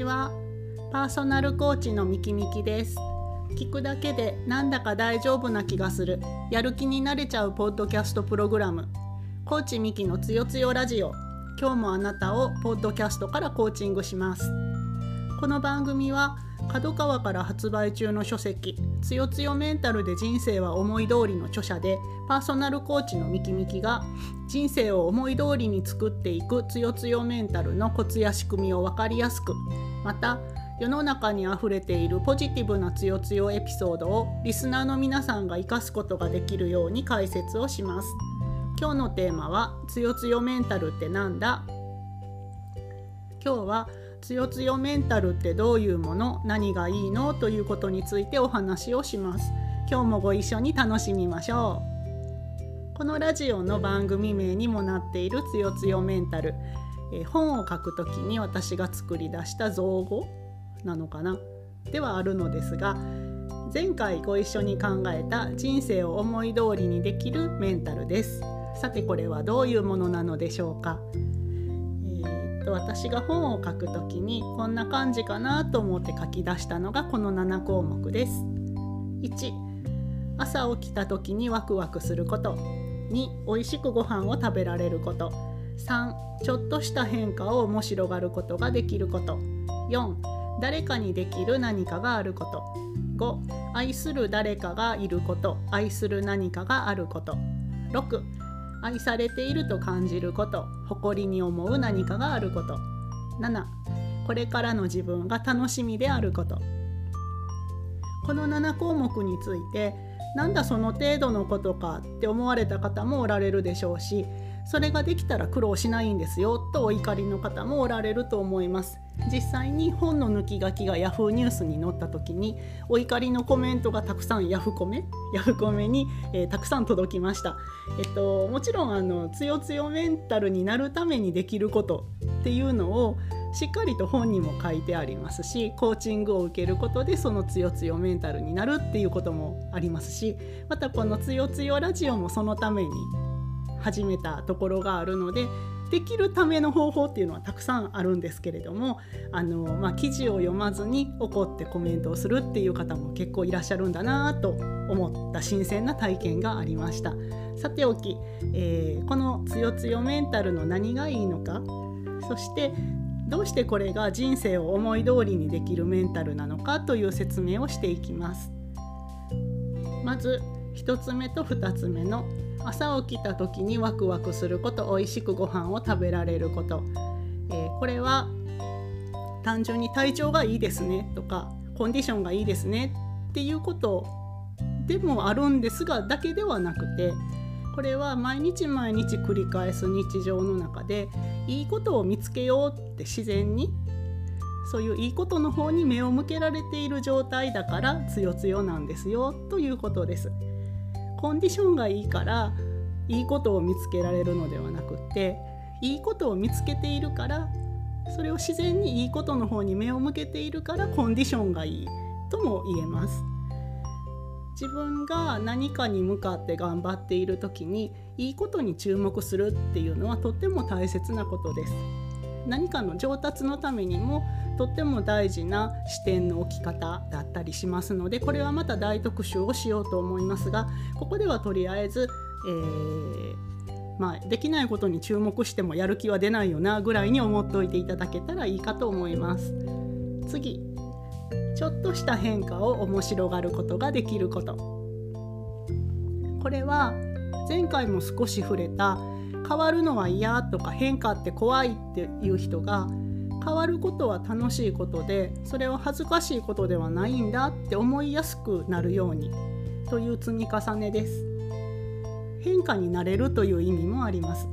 ちはパーソナルコーチのみきみきです。聞くだけでなんだか大丈夫な気がする。やる気になれちゃうポッドキャストプログラム。コーチミキのつよつよラジオ。今日もあなたをポッドキャストからコーチングします。この番組は角川から発売中の書籍「つよつよメンタルで人生は思い通り」の著者でパーソナルコーチのミキミキが人生を思い通りに作っていくつよつよメンタルのコツや仕組みを分かりやすくまた世の中にあふれているポジティブなつよつよエピソードをリスナーの皆さんが活かすことができるように解説をします。今日のテーマは「つよつよメンタルってなんだ?」今日はつよつよメンタルってどういうもの？何がいいの？ということについてお話をします。今日もご一緒に楽しみましょう。このラジオの番組名にもなっているつよつよメンタル。え本を書くときに私が作り出した造語なのかな。ではあるのですが前回ご一緒に考えた人生を思い通りにできるメンタルです。さてこれはどういうものなのでしょうか。えっと私が本を書くときにこんな感じかなと思って書き出したのがこの7項目です。1朝起きた時にワクワクすること。2美味しくご飯を食べられること。3ちょっとした変化を面白がることができること。4誰かにできる何かがあること。5愛する誰かがいること。愛する何かがあること。6愛されていると感じること。誇りに思う何かがあること。7これからの自分が楽しみであること。この7項目についてなんだその程度のことかって思われた方もおられるでしょうしそれができたら苦労しないんですよとお怒りの方もおられると思います。実際に本の抜き書きが Yahoo ニュースに載った時にお怒りのコメントがたくさんヤフコメヤフコメに、えー、たくさん届きました。えっともちろんあのつよつよメンタルになるためにできることっていうのをしっかりと本にも書いてありますしコーチングを受けることでそのつよつよメンタルになるっていうこともありますしまたこのつよつよラジオもそのために始めたところがあるのでできるための方法っていうのはたくさんあるんですけれどもあの、まあ、記事を読まずに怒ってコメントをするっていう方も結構いらっしゃるんだなと思った新鮮な体験がありました。さておき、えー、この「つよつよメンタル」の何がいいのかそしてどうしてこれが人生を思い通りにできるメンタルなのかという説明をしていきます。まず1つ目と2つ目の朝起きた時にワクワクすること美味しくご飯を食べられること、えー、これは単純に体調がいいですねとかコンディションがいいですねっていうことでもあるんですがだけではなくてこれは毎日毎日繰り返す日常の中でいいことを見つけようって自然にそういういいことの方に目を向けられている状態だからつよつよなんですよということです。コンディションがいいからいいことを見つけられるのではなくっていいことを見つけているからそれを自然にいいことの方に目を向けているからコンディションがいいとも言えます。自分が何かに向かって頑張っている時にいいことに注目するっていうのはとっても大切なことです。何かの上達のためにもとっても大事な視点の置き方だったりしますのでこれはまた大特集をしようと思いますがここではとりあえず、えー、まあ、できないことに注目してもやる気は出ないよなぐらいに思っておいていただけたらいいかと思います。次ちょっとした変化を面白がることができることこれは前回も少し触れた変わるのは嫌とか変化って怖いっていう人が変わることは楽しいことでそれは恥ずかしいことではないんだって思いやすくなるようにという積み重ねです。変化になれるという意味もあります。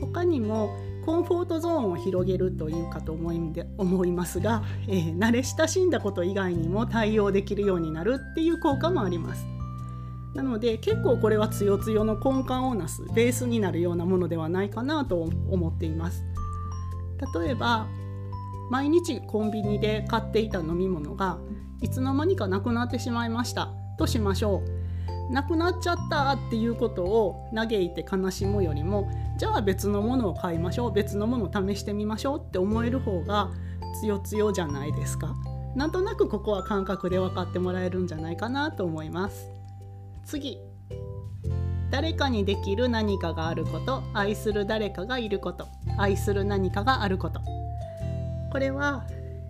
他にもコンフォートゾーンを広げるというかと思いで思いますが、えー、慣れ親しんだこと以外にも対応できるようになるっていう効果もあります。なので結構これはつよつよの根幹をなすベースになるようなものではないかなと思っています。例えば毎日コンビニで買っていた飲み物がいつの間にかなくなってしまいました。としましょう。なくなっちゃったっていうことを嘆いて悲しむよりもじゃあ別のものを買いましょう。別のものを試してみましょうって思える方がつよつよじゃないですか。なんとなくここは感覚で分かってもらえるんじゃないかなと思います。次。誰かにできる何かがあること。愛する誰かがいること。愛する何かがあること。これは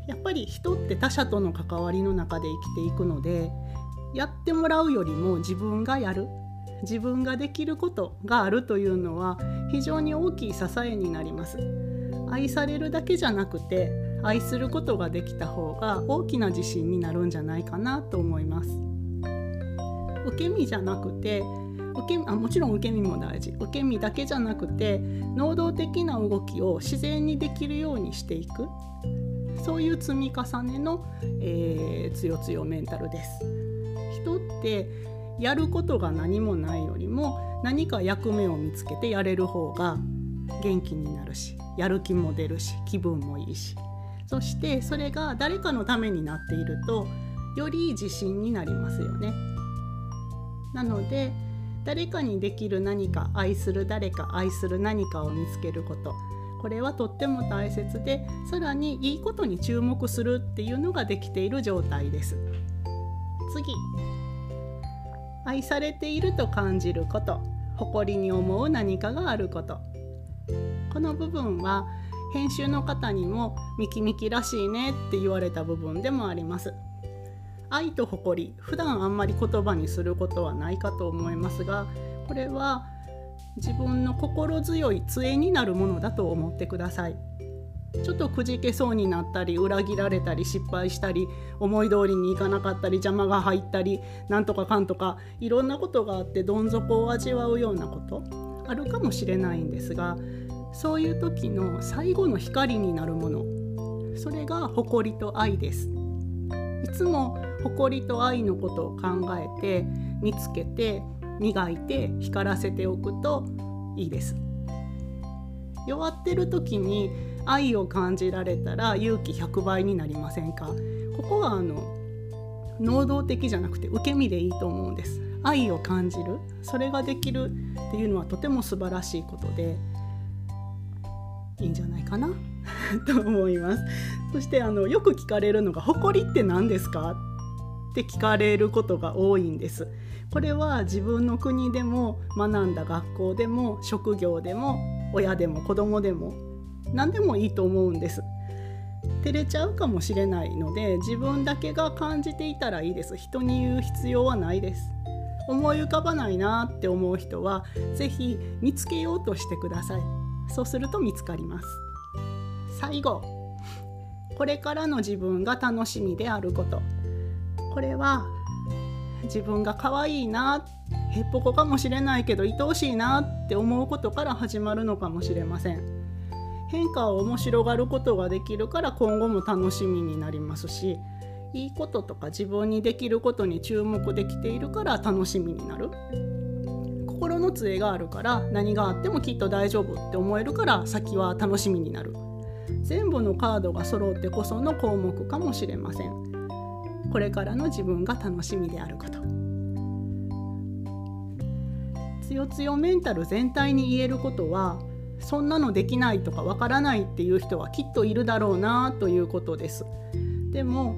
やっぱり人って他者との関わりの中で生きていくのでやってもらうよりも自分がやる。自分ができることがあるというのは非常に大きい支えになります。愛されるだけじゃなくて愛することができた方が大きな自信になるんじゃないかなと思います。受け身じゃなくて受けあもちろん受け身も大事受け身だけじゃなくて能動的な動きを自然にできるようにしていくそういう積み重ねの、えー、つよつよメンタルです。人ってやることが何もないよりも何か役目を見つけてやれる方が元気になるしやる気も出るし気分もいいしそしてそれが誰かのためになっているとより自信になりますよね。なので誰かにできる何か愛する誰か愛する何かを見つけること。これはとっても大切でさらにいいことに注目するっていうのができている状態です。次。愛されていると感じること。誇りに思う何かがあること。この部分は編集の方にもミキミキらしいねって言われた部分でもあります。愛と誇り普段あんまり言葉にすることはないかと思いますがこれは自分の心強い杖になるものだと思ってください。ちょっとくじけそうになったり裏切られたり失敗したり思い通りにいかなかったり邪魔が入ったりなんとかかんとかいろんなことがあってどん底を味わうようなことあるかもしれないんですがそういう時の最後の光になるものそれが誇りと愛です。いつも誇りと愛のことを考えて見つけて磨いて光らせておくといいです。弱ってる時に愛を感じられたら勇気100倍になりませんか？ここはあの能動的じゃなくて受け身でいいと思うんです。愛を感じるそれができるっていうのはとても素晴らしいことでいいんじゃないかな？と思います。そしてあのよく聞かれるのが誇りって何ですか？って聞かれることが多いんです。これは自分の国でも学んだ学校でも職業でも親でも子供でも何でもいいと思うんです。照れちゃうかもしれないので自分だけが感じていたらいいです。人に言う必要はないです。思い浮かばないなって思う人は是非見つけようとしてください。そうすると見つかります。最後。これからの自分が楽しみであること。これは自分が可愛いなへっぽこかもしれないけど愛おしいなって思うことから始まるのかもしれません。変化を面白がることができるから今後も楽しみになりますしいいこととか自分にできることに注目できているから楽しみになる。心の杖があるから何があってもきっと大丈夫って思えるから先は楽しみになる。全部のカードが揃ってこその項目かもしれません。これからの自分が楽しみであること。つよつよメンタル全体に言えることはそんなのできないとかわからないっていう人はきっといるだろうなということです。でも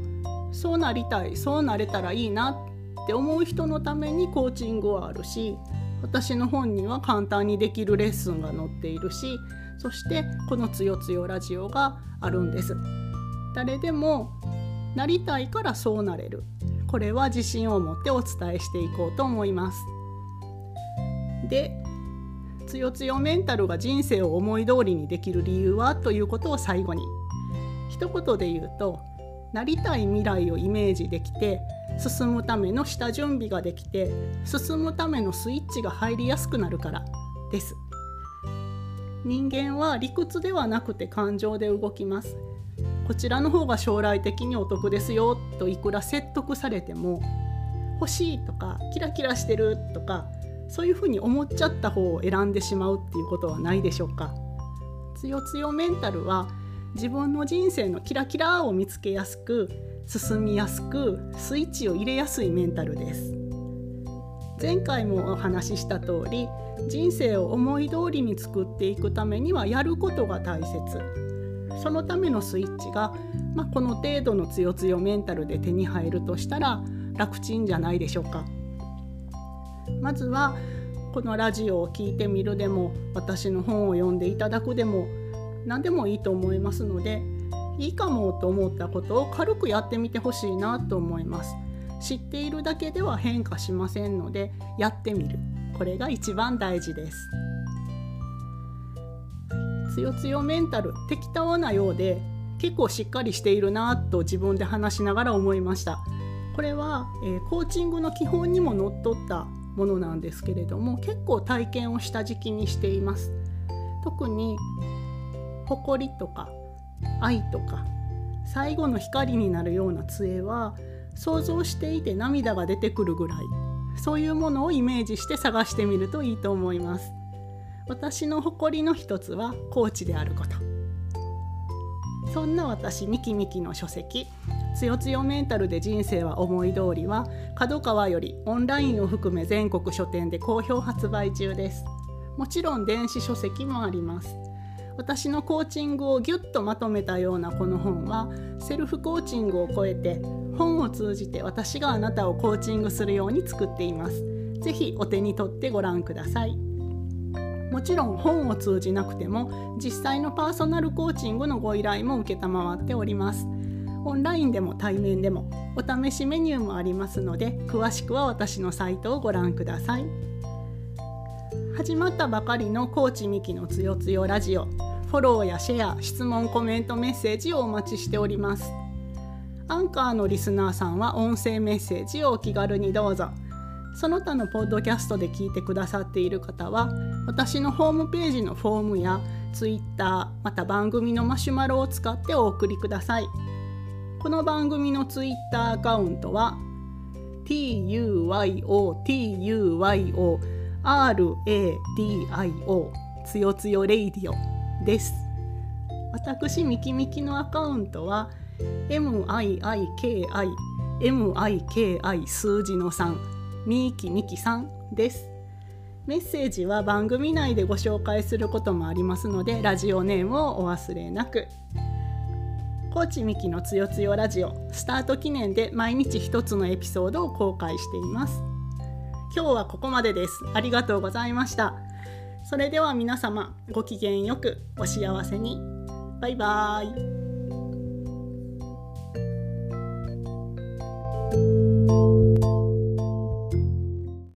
そうなりたいそうなれたらいいなって思う人のためにコーチングはあるし私の本には簡単にできるレッスンが載っているしそしてこの「つよつよラジオ」があるんです。誰でもなりたいからそうなれる。これは自信を持ってお伝えしていこうと思います。でつよつよメンタルが人生を思い通りにできる理由はということを最後に。一言で言うとなりたい未来をイメージできて進むための下準備ができて進むためのスイッチが入りやすくなるからです。人間は理屈ではなくて感情で動きます。こちらの方が将来的にお得ですよといくら説得されても欲しいとかキラキラしてるとかそういうふうに思っちゃった方を選んでしまうっていうことはないでしょうか。つよつよメンタルは自分の人生のキラキラを見つけやすく進みやすくスイッチを入れやすいメンタルです。前回もお話しした通り人生を思い通りに作っていくためにはやることが大切。そのためのスイッチが、まあ、この程度のつよつよメンタルで手に入るとしたら楽ちんじゃないでしょうか。まずはこのラジオを聴いてみるでも私の本を読んでいただくでも何でもいいと思いますのでいいかもと思ったことを軽くやってみてほしいなと思います。知っているだけでは変化しませんのでやってみる。これが一番大事です。つよつよメンタル適当なようで結構しっかりしているなと自分で話しながら思いました。これは、えー、コーチングの基本にものっとったものなんですけれども結構体験をした時期にしています。特に誇りとか愛とか最後の光になるような杖は想像していて涙が出てくるぐらいそういうものをイメージして探してみるといいと思います。私の誇りの一つはコーチであること。そんな私ミキミキの書籍つよつよメンタルで人生は思い通りは角川よりオンラインを含め全国書店で好評発売中です。もちろん電子書籍もあります。私のコーチングをぎゅっとまとめたようなこの本はセルフコーチングを超えて本を通じて私があなたをコーチングするように作っています。是非お手に取ってご覧ください。もちろん本を通じなくても実際のパーソナルコーチングのご依頼も承っております。オンラインでも対面でもお試しメニューもありますので詳しくは私のサイトをご覧ください。始まったばかりのコーチミキのつよつよラジオ。フォローやシェア質問コメントメッセージをお待ちしております。アンカーのリスナーさんは音声メッセージをお気軽にどうぞ。その他のポッドキャストで聞いてくださっている方は私のホームページのフォームやツイッターまた番組のマシュマロを使ってお送りください。この番組のツイッターアカウントは TUYOTUYORADIO つよつよレイディオです私ミキミキのアカウントは MIIKIMIKI 数字の3ミキミキさんですメッセージは番組内でご紹介することもありますのでラジオネームをお忘れなく。コーチミキのつよつよラジオスタート記念で毎日一つのエピソードを公開しています。今日はここまでです。ありがとうございました。それでは皆様ごきげんよくお幸せに。バイバーイ。